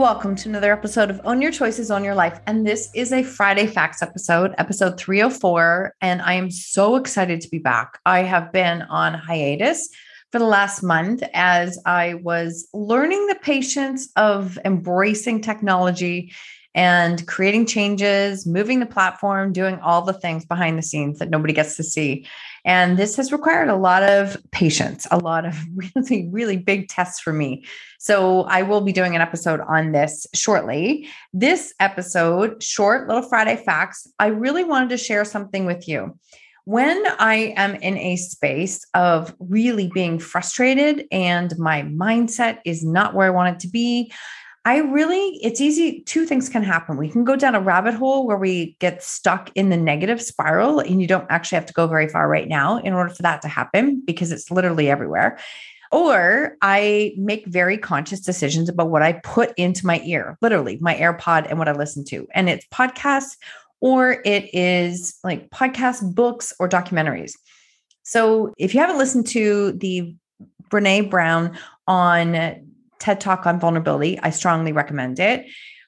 Welcome to another episode of Own Your Choices, Own Your Life. And this is a Friday Facts episode, episode 304. And I am so excited to be back. I have been on hiatus for the last month as I was learning the patience of embracing technology and creating changes, moving the platform, doing all the things behind the scenes that nobody gets to see. And this has required a lot of patience, a lot of really, really big tests for me. So I will be doing an episode on this shortly. This episode, short little Friday facts, I really wanted to share something with you. When I am in a space of really being frustrated and my mindset is not where I want it to be, I really, it's easy. Two things can happen. We can go down a rabbit hole where we get stuck in the negative spiral, and you don't actually have to go very far right now in order for that to happen because it's literally everywhere. Or I make very conscious decisions about what I put into my ear, literally my AirPod and what I listen to. And it's podcasts or it is like podcast books or documentaries. So if you haven't listened to the Brene Brown on TED Talk on vulnerability. I strongly recommend it.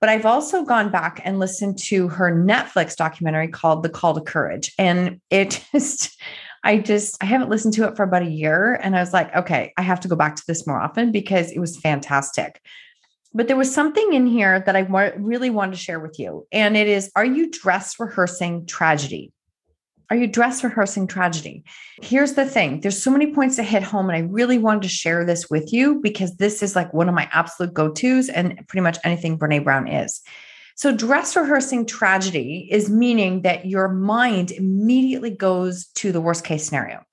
But I've also gone back and listened to her Netflix documentary called The Call to Courage. And it just, I just, I haven't listened to it for about a year. And I was like, okay, I have to go back to this more often because it was fantastic. But there was something in here that I really wanted to share with you. And it is Are you dress rehearsing tragedy? Are you dress rehearsing tragedy? Here's the thing there's so many points to hit home, and I really wanted to share this with you because this is like one of my absolute go tos and pretty much anything Brene Brown is. So, dress rehearsing tragedy is meaning that your mind immediately goes to the worst case scenario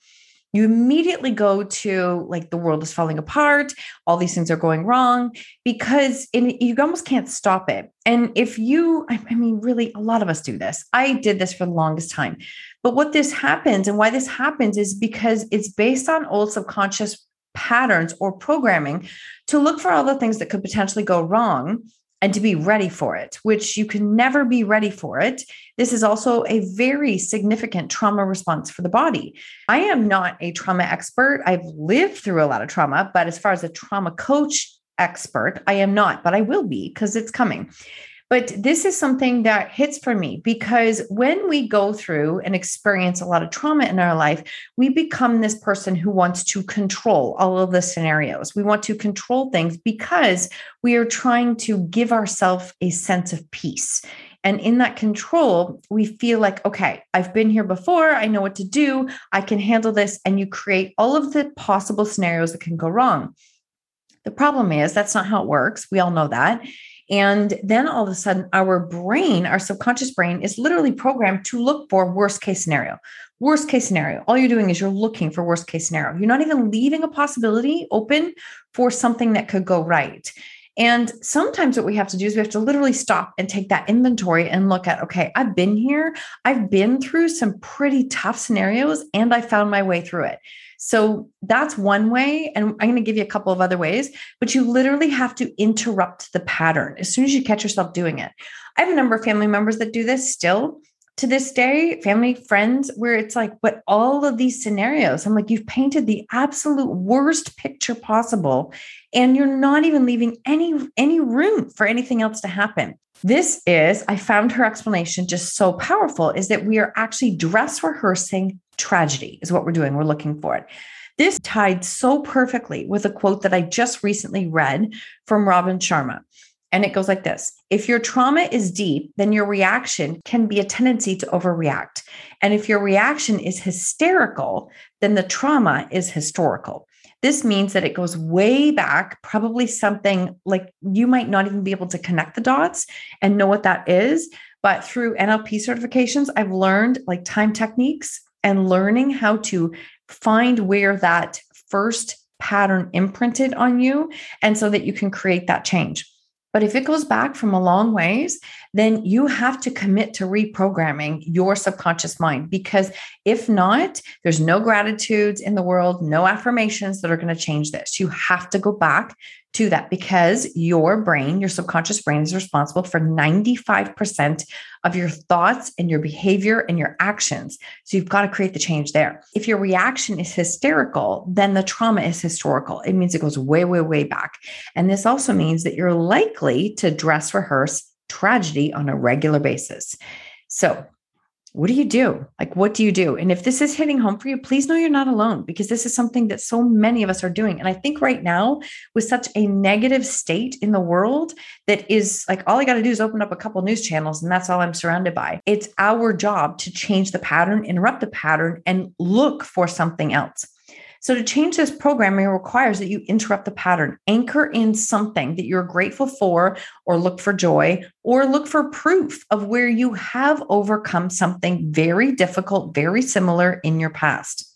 you immediately go to like the world is falling apart all these things are going wrong because you almost can't stop it. And if you i mean really a lot of us do this. I did this for the longest time. But what this happens and why this happens is because it's based on old subconscious patterns or programming to look for all the things that could potentially go wrong and to be ready for it, which you can never be ready for it. This is also a very significant trauma response for the body. I am not a trauma expert. I've lived through a lot of trauma, but as far as a trauma coach expert, I am not, but I will be because it's coming. But this is something that hits for me because when we go through and experience a lot of trauma in our life, we become this person who wants to control all of the scenarios. We want to control things because we are trying to give ourselves a sense of peace. And in that control, we feel like, okay, I've been here before. I know what to do. I can handle this. And you create all of the possible scenarios that can go wrong. The problem is that's not how it works. We all know that. And then all of a sudden, our brain, our subconscious brain, is literally programmed to look for worst case scenario. Worst case scenario. All you're doing is you're looking for worst case scenario. You're not even leaving a possibility open for something that could go right. And sometimes what we have to do is we have to literally stop and take that inventory and look at, okay, I've been here, I've been through some pretty tough scenarios, and I found my way through it. So that's one way. And I'm going to give you a couple of other ways, but you literally have to interrupt the pattern as soon as you catch yourself doing it. I have a number of family members that do this still to this day, family, friends, where it's like, but all of these scenarios, I'm like, you've painted the absolute worst picture possible, and you're not even leaving any any room for anything else to happen. This is, I found her explanation just so powerful, is that we are actually dress rehearsing tragedy, is what we're doing. We're looking for it. This tied so perfectly with a quote that I just recently read from Robin Sharma. And it goes like this If your trauma is deep, then your reaction can be a tendency to overreact. And if your reaction is hysterical, then the trauma is historical. This means that it goes way back, probably something like you might not even be able to connect the dots and know what that is. But through NLP certifications, I've learned like time techniques and learning how to find where that first pattern imprinted on you and so that you can create that change. But if it goes back from a long ways, then you have to commit to reprogramming your subconscious mind because if not, there's no gratitudes in the world, no affirmations that are going to change this. You have to go back to that because your brain, your subconscious brain, is responsible for 95% of your thoughts and your behavior and your actions. So you've got to create the change there. If your reaction is hysterical, then the trauma is historical. It means it goes way, way, way back. And this also means that you're likely to dress rehearse tragedy on a regular basis. So, what do you do? Like, what do you do? And if this is hitting home for you, please know you're not alone because this is something that so many of us are doing. And I think right now, with such a negative state in the world, that is like all I got to do is open up a couple news channels and that's all I'm surrounded by. It's our job to change the pattern, interrupt the pattern, and look for something else. So, to change this programming requires that you interrupt the pattern, anchor in something that you're grateful for, or look for joy, or look for proof of where you have overcome something very difficult, very similar in your past.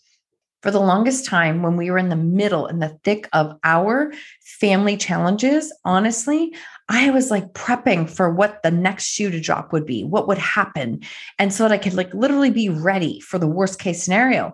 For the longest time, when we were in the middle, in the thick of our family challenges, honestly, I was like prepping for what the next shoe to drop would be, what would happen. And so that I could like literally be ready for the worst case scenario.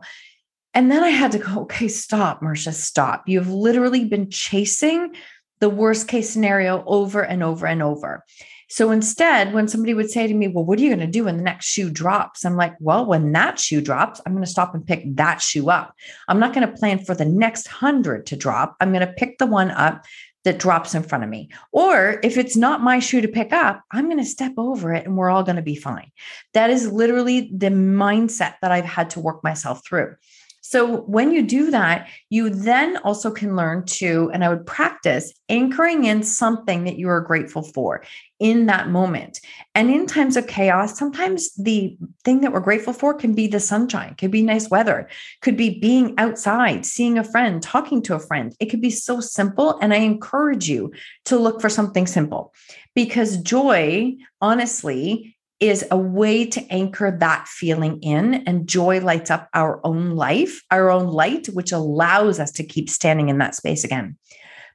And then I had to go, okay, stop, Marsha, stop. You've literally been chasing the worst case scenario over and over and over. So instead, when somebody would say to me, Well, what are you going to do when the next shoe drops? I'm like, Well, when that shoe drops, I'm going to stop and pick that shoe up. I'm not going to plan for the next hundred to drop. I'm going to pick the one up that drops in front of me. Or if it's not my shoe to pick up, I'm going to step over it and we're all going to be fine. That is literally the mindset that I've had to work myself through. So when you do that, you then also can learn to, and I would practice anchoring in something that you are grateful for in that moment. And in times of chaos, sometimes the thing that we're grateful for can be the sunshine, could be nice weather, could be being outside, seeing a friend, talking to a friend. It could be so simple. And I encourage you to look for something simple because joy, honestly, is a way to anchor that feeling in and joy lights up our own life, our own light, which allows us to keep standing in that space again.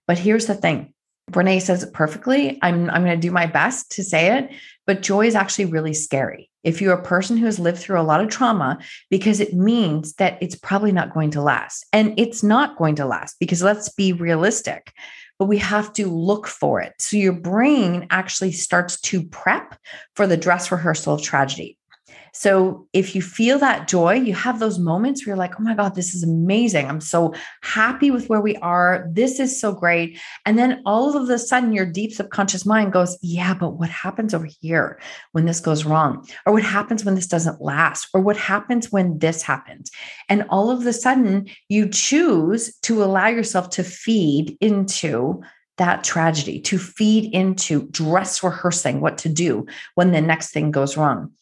But here's the thing. Brene says it perfectly. I'm, I'm going to do my best to say it, but joy is actually really scary. If you're a person who has lived through a lot of trauma, because it means that it's probably not going to last. And it's not going to last because let's be realistic but we have to look for it. So your brain actually starts to prep for the dress rehearsal of tragedy. So if you feel that joy, you have those moments where you're like, oh my God, this is amazing. I'm so happy with where we are. This is so great. And then all of a sudden, your deep subconscious mind goes, yeah, but what happens over here when this goes wrong? Or what happens when this doesn't last? Or what happens when this happens? And all of a sudden, you choose to allow yourself to feed into that tragedy, to feed into dress rehearsing what to do when the next thing goes wrong.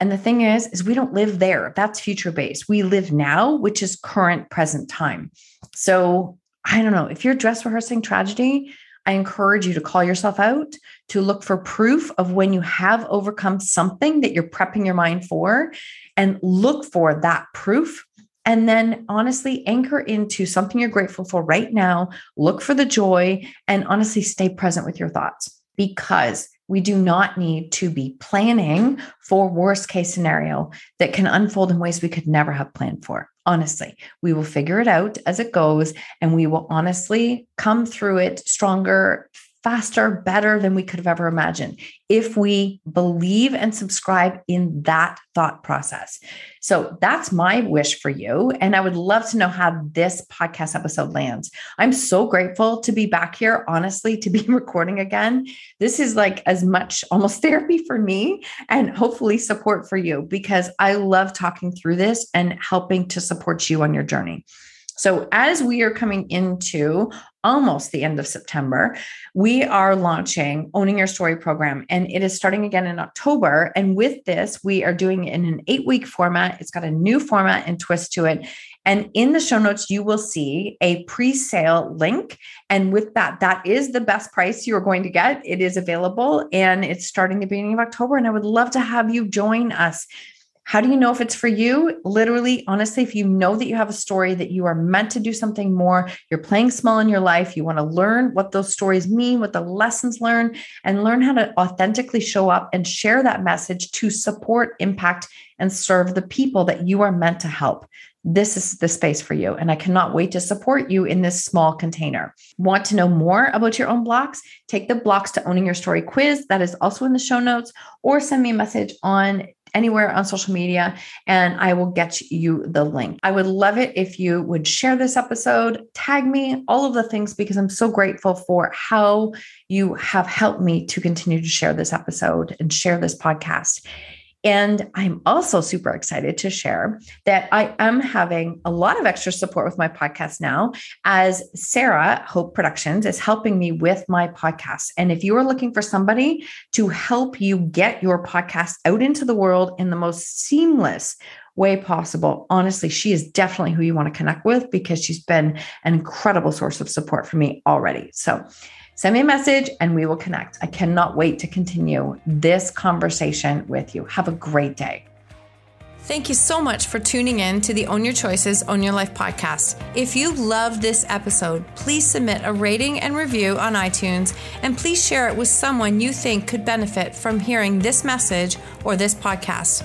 And the thing is, is we don't live there. That's future based. We live now, which is current present time. So I don't know if you're dress rehearsing tragedy, I encourage you to call yourself out, to look for proof of when you have overcome something that you're prepping your mind for, and look for that proof. And then honestly anchor into something you're grateful for right now. Look for the joy and honestly stay present with your thoughts because we do not need to be planning for worst case scenario that can unfold in ways we could never have planned for. Honestly we will figure it out as it goes and we will honestly come through it stronger faster, better than we could have ever imagined if we believe and subscribe in that thought process. So that's my wish for you. And I would love to know how this podcast episode lands. I'm so grateful to be back here, honestly, to be recording again. This is like as much almost therapy for me and hopefully support for you because I love talking through this and helping to support you on your journey. So, as we are coming into almost the end of September, we are launching Owning Your Story program, and it is starting again in October. And with this, we are doing it in an eight week format. It's got a new format and twist to it. And in the show notes, you will see a pre sale link. And with that, that is the best price you're going to get. It is available and it's starting the beginning of October. And I would love to have you join us. How do you know if it's for you? Literally, honestly, if you know that you have a story that you are meant to do something more, you're playing small in your life, you want to learn what those stories mean, what the lessons learn, and learn how to authentically show up and share that message to support, impact, and serve the people that you are meant to help. This is the space for you. And I cannot wait to support you in this small container. Want to know more about your own blocks? Take the blocks to owning your story quiz. That is also in the show notes, or send me a message on anywhere on social media and I will get you the link. I would love it if you would share this episode, tag me, all of the things, because I'm so grateful for how you have helped me to continue to share this episode and share this podcast. And I'm also super excited to share that I am having a lot of extra support with my podcast now, as Sarah Hope Productions is helping me with my podcast. And if you are looking for somebody to help you get your podcast out into the world in the most seamless way possible. Honestly, she is definitely who you want to connect with because she's been an incredible source of support for me already. So, Send me a message and we will connect. I cannot wait to continue this conversation with you. Have a great day. Thank you so much for tuning in to the Own Your Choices, Own Your Life podcast. If you loved this episode, please submit a rating and review on iTunes and please share it with someone you think could benefit from hearing this message or this podcast.